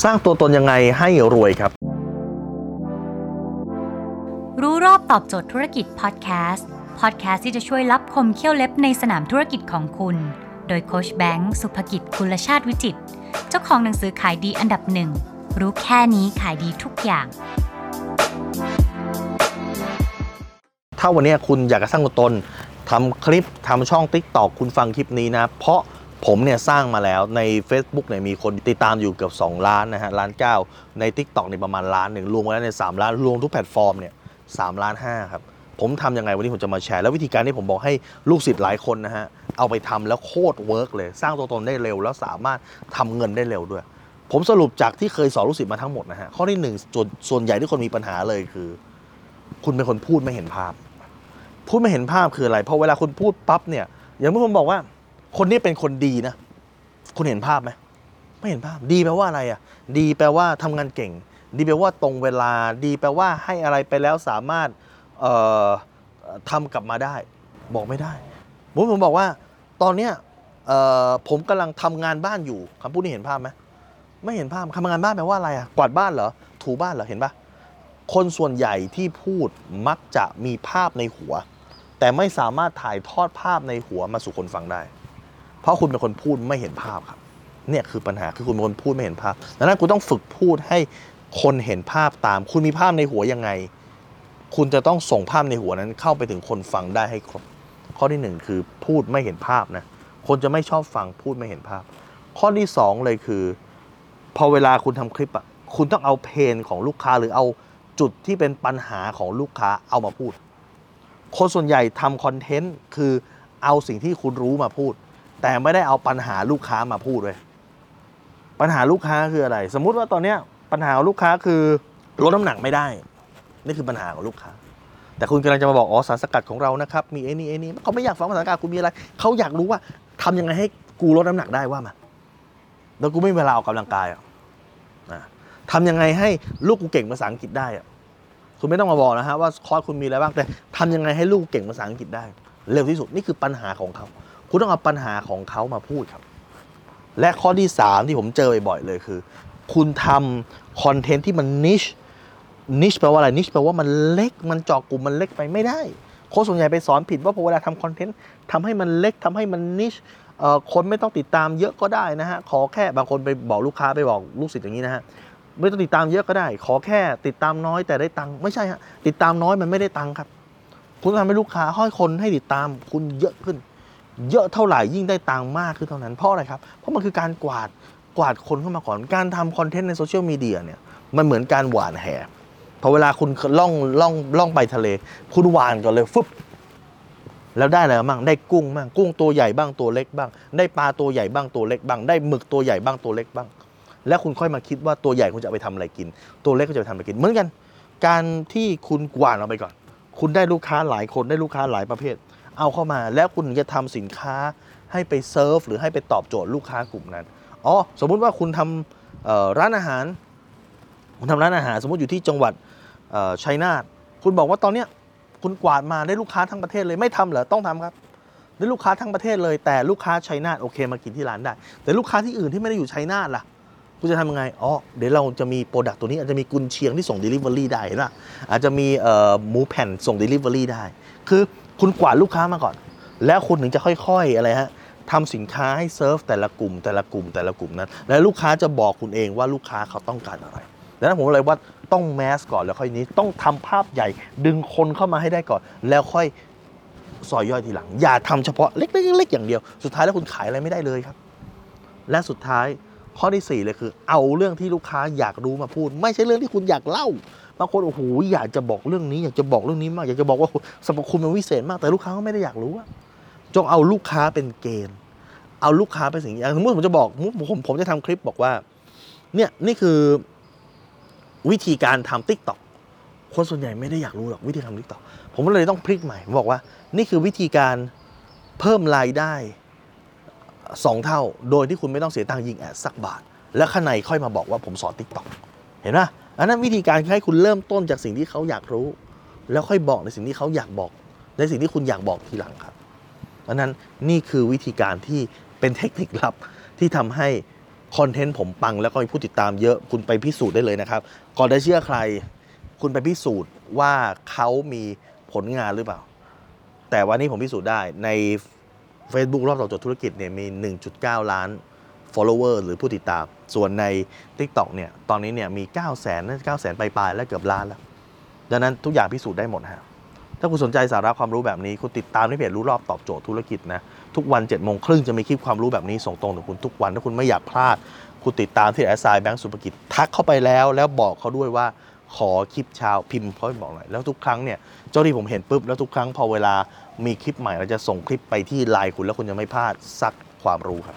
สร้างตัวตนยังไงให้รวยครับ รู้รอบตอบโจทย์ธุรกิจพอดแคสต์พอดแคสต์ที่จะช่วยรับคมเขี้ยวเล็บในสนามธุรกิจของคุณ โดยโคชแบงค์สุภกิจคุณชาติวิจิตรเจ้าของหนังสือขายดีอันดับหนึ่ง รู้แค่นี้ขายดีทุกอย่าง ถ้าวันนี้คุณอยากจะสร้างตัวตนทำคลิปทำช่อง Tik t o อกคุณฟังคลิปนี้นะ เพราะ ผมเนี่ยสร้างมาแล้วใน Facebook เนี่ยมีคนติดตามอยู่เกือบ2 ล้านนะฮะล้านเก้าใน Tik t o อกเนี่ยประมาณล้านหนึ่งรวมกันแล้วเนี่ยสามล้านรวมทุกแพลตฟอร์มเนี่ยสามล้านห้าครับผมทำยังไงวันนี้ผมจะมาแชร์ แล้ววิธีการที่ผมบอกให้ลูกศิษย์หลายคนนะฮะเอาไปทำแล้วโคตร work เลย สร้างตัวตนได้เร็ว แล้วสามารถทำเงินได้เร็วด้วย ผมสรุปจากที่เคยสอนลูกศิษย์มาทั้งหมดนะฮะข้อที่หนึ่งส่วนส่วนใหญ่ที่คนมีปัญหาเลยคือ คุณเป็นคนพูดไม่เห็นภาพ พูดไม่เห็นภาพคืออะไรเพราะเวลาคุณพูดปั๊บเนี่ยอย่างเมื่อผมบอกว่า คนนี้เป็นคนดีนะ คุณเห็นภาพไหมไม่เห็นภาพ ดีแปลว่าอะไรอะ ดีแปลว่าทำงานเก่ง ดีแปลว่าตรงเวลา ดีแปลว่าให้อะไรไปแล้วสามารถเอ่อเอ่อทำกลับมาได้ บอกไม่ได้ผมผมบอกว่า ตอนเนี้ยผมกำลังทำงานบ้านอยู่คำพูดนี้เห็นภาพไหมไม่เห็นภาพทำงานบ้านแปลว่าอะไรอะ กวาดบ้านเหรอ ถูบ้านเหรอ เห็นปะคนส่วนใหญ่ที่พูดมักจะมีภาพในหัว แต่ไม่สามารถถ่ายทอดภาพในหัวมาสู่คนฟังได้ เพราะคุณเป็นคนพูดไม่เห็นภาพครับ เนี่ยคือปัญหาคือคุณเป็นคนพูดไม่เห็นภาพดังนั้นคุณต้องฝึกพูดให้คนเห็นภาพตาม คุณมีภาพในหัวยังไง คุณจะต้องส่งภาพในหัวนั้นเข้าไปถึงคนฟังได้ให้ครบ ข้อที่หนึ่งคือพูดไม่เห็นภาพนะ คนจะไม่ชอบฟังพูดไม่เห็นภาพ ข้อที่สองเลยคือ พอเวลาคุณทำคลิปอะคุณต้องเอาเพนของลูกค้าหรือเอาจุดที่เป็นปัญหาของลูกค้าเอามาพูด คนส่วนใหญ่ทำคอนเทนต์คือเอาสิ่งที่คุณรู้มาพูด แต่ไม่ได้เอาปัญหาลูกค้ามาพูดเลยปัญหาลูกค้าคืออะไร สมมุติว่าตอนเนี้ยปัญหาลูกค้าคือลดน้ำหนักไม่ได้ นี่คือปัญหาของลูกค้า แต่คุณกำลังจะมาบอกอ๋อสารสกัดของเรานะครับมีไอ้นี่ไอ้นี่เขาไม่อยากฟังสารสกัดคุณมีอะไรเขาอยากรู้ว่าทำยังไงให้กูลดน้ำหนักได้ว่ามาแล้วกูไม่มีเวลาออกกำลังกายอะทำยังไงให้ลูกกูเก่งภาษาอังกฤษได้อะคุณไม่ต้องมาบอกนะฮะว่าคอร์สคุณมีอะไรบ้างแต่ทำยังไงให้ลูกเก่งภาษาอังกฤษได้ เร็วที่สุดนี่คือปัญหาของเขา คุณต้องเอาปัญหาของเขามาพูดครับ และข้อที่ 3 ที่ผมเจอบ่อยๆเลยคือ คุณทำคอนเทนต์ที่มันนิชนิชแปลว่าอะไรนิชแปลว่ามันเล็กมันเจาะกลุ่มมันเล็กไปไม่ได้โค้ชส่วนใหญ่ไปสอนผิดว่าพอเวลาทำคอนเทนต์ทำให้มันเล็กทำให้มันนิชคนไม่ต้องติดตามเยอะก็ได้นะฮะขอแค่บางคนไปบอกลูกค้าไปบอกลูกศิษย์อย่างนี้นะฮะไม่ต้องติดตามเยอะก็ได้ ขอแค่ติดตามน้อยแต่ได้ตังค์ไม่ใช่ฮะติดตามน้อยมันไม่ได้ตังค์ครับ คุณทำให้ลูกค้าห้อยคนให้ติดตามคุณเยอะขึ้น เยอะเท่าไหร่ยิ่งได้ตังค์มากขึ้นเท่านั้นเพราะอะไรครับ เพราะมันคือการกวาดกวาดคนเข้ามาก่อนการทำคอนเทนต์ในโซเชียลมีเดียเนี่ยมันเหมือนการหวานแหพอเวลาคุณล่องล่องล่องไปทะเล คุณหวานก่อนเลยฟึบแล้วได้อะไรบ้างได้กุ้งบ้างกุ้งตัวใหญ่บ้างตัวเล็กบ้าง ได้ปลาตัวใหญ่บ้างตัวเล็กบ้าง ได้หมึกตัวใหญ่บ้างตัวเล็กบ้าง แล้วคุณค่อยมาคิดว่าตัวใหญ่คุณจะเอาไปทำอะไรกิน ตัวเล็กคุณจะไปทำอะไรกิน เหมือนกัน การที่คุณหวานเอาไปก่อน คุณได้ลูกค้าหลายคนได้ลูกค้าหลายประเภท เอาเข้ามาแล้วคุณจะทำสินค้าให้ไปเซิร์ฟหรือให้ไปตอบโจทย์ลูกค้ากลุ่มนั้นอ๋อสมมุติว่าคุณทำร้านอาหาร คุณทำร้านอาหาร สมมติอยู่ที่จังหวัดชัยนาทคุณบอกว่าตอนเนี้ยคุณกวาดมาได้ลูกค้าทั้งประเทศเลยไม่ทำเหรอต้องทำครับได้ลูกค้าทั้งประเทศเลย แต่ลูกค้าชัยนาทโอเคมากินที่ร้านได้ แต่ลูกค้าที่อื่นที่ไม่ได้อยู่ชัยนาทล่ะคุณจะทำยังไง อ๋อ เดี๋ยวเราจะมีโปรดักต์ตัวนี้อาจจะมีกุนเชียงที่ส่ง Delivery ได้นะอาจจะมีหมูแผ่นส่ง Delivery ได้ คือ คุณกวาดลูกค้ามาก่อน แล้วคุณถึงจะค่อยๆอะไรฮะทำสินค้าให้เซิร์ฟแต่ละกลุ่มแต่ละกลุ่มแต่ละกลุ่มนั้น แล้วลูกค้าจะบอกคุณเองว่าลูกค้าเขาต้องการอะไรดังนั้นผมเลยว่าต้องแมสก่อนแล้วค่อยนี้ต้องทำภาพใหญ่ดึงคนเข้ามาให้ได้ก่อน แล้วค่อยซอยย่อยทีหลัง อย่าทำเฉพาะเล็กๆๆอย่างเดียว สุดท้ายแล้วคุณขายอะไรไม่ได้เลยครับ และสุดท้ายข้อที่ 4 เลยคือ เอาเรื่องที่ลูกค้าอยากรู้มาพูด ไม่ใช่เรื่องที่คุณอยากเล่า บางคนโอ้โหอยากจะบอกเรื่องนี้ อยากจะบอกเรื่องนี้มากอยากจะบอกว่าสรรพคุณมันวิเศษมากแต่ลูกค้าก็ไม่ได้อยากรู้อะจงเอาลูกค้าเป็นเกณฑ์ เอาลูกค้าเป็นสิ่งอย่างสมมติผมจะบอกผมผมผมจะทำคลิปบอกว่า เนี่ยนี่คือวิธีการทำ TikTok คนส่วนใหญ่ไม่ได้อยากรู้หรอกวิธีทำ TikTok ผมก็เลยต้องพลิกใหม่บอกว่า นี่คือวิธีการเพิ่มรายได้สองเท่า โดยที่คุณไม่ต้องเสียตังค์ยิง ad สักบาท แล้วข้างในค่อยมาบอกว่าผมสอน TikTok เห็นไหม อันนั้นวิธีการให้คุณเริ่มต้นจากสิ่งที่เขาอยากรู้ แล้วค่อยบอกในสิ่งที่เขาอยากบอกในสิ่งที่คุณอยากบอกทีหลังครับอันนั้นนี่คือวิธีการที่เป็นเทคนิคลับที่ทำให้คอนเทนต์ผมปังแล้วก็มีผู้ติดตามเยอะคุณไปพิสูจน์ได้เลยนะครับ ก่อนจะเชื่อใคร คุณไปพิสูจน์ว่าเขามีผลงานหรือเปล่า แต่วันนี้ผมพิสูจน์ได้ใน Facebook รอบต่อจดธุรกิจเนี่ยมี 1.9 ล้าน follower หรือผู้ติดตาม ส่วนใน TikTok เนี่ยตอนนี้เนี่ยมี9 0 0 0 0 0 9 0 0 0 0ปลายๆและเกือบล้านแล้ว ดังนั้นทุกอย่างพิสูจน์ได้หมดฮะถ้าคุณสนใจสาระความรู้แบบนี้คุณติดตามในเพจรู้รอบตอบโจทย์ธุรกิจนะทุกวัน7จ็ดโมงครึ่งจะมีคลิปความรู้แบบนี้ส่งตรงถึงคุณทุกวันถ้าคุณไม่อยากพลาด คุณติดตามที่แอสไซแบงก์สุภกิจทักเข้าไปแล้ว แล้วบอกเขาด้วยว่าขอคลิปเช้าพิมพ์เขาบอกหน่อยแล้วทุกครั้งเนี่ยเจ้าที่ผมเห็นปุ๊บแล้วทุกครั้งพอเวลามีคลิปใหม่เราจะส่งคลิปไปที่ไลน์คุณแล้วคุณจะไม่พลาดสักความรู้ครับ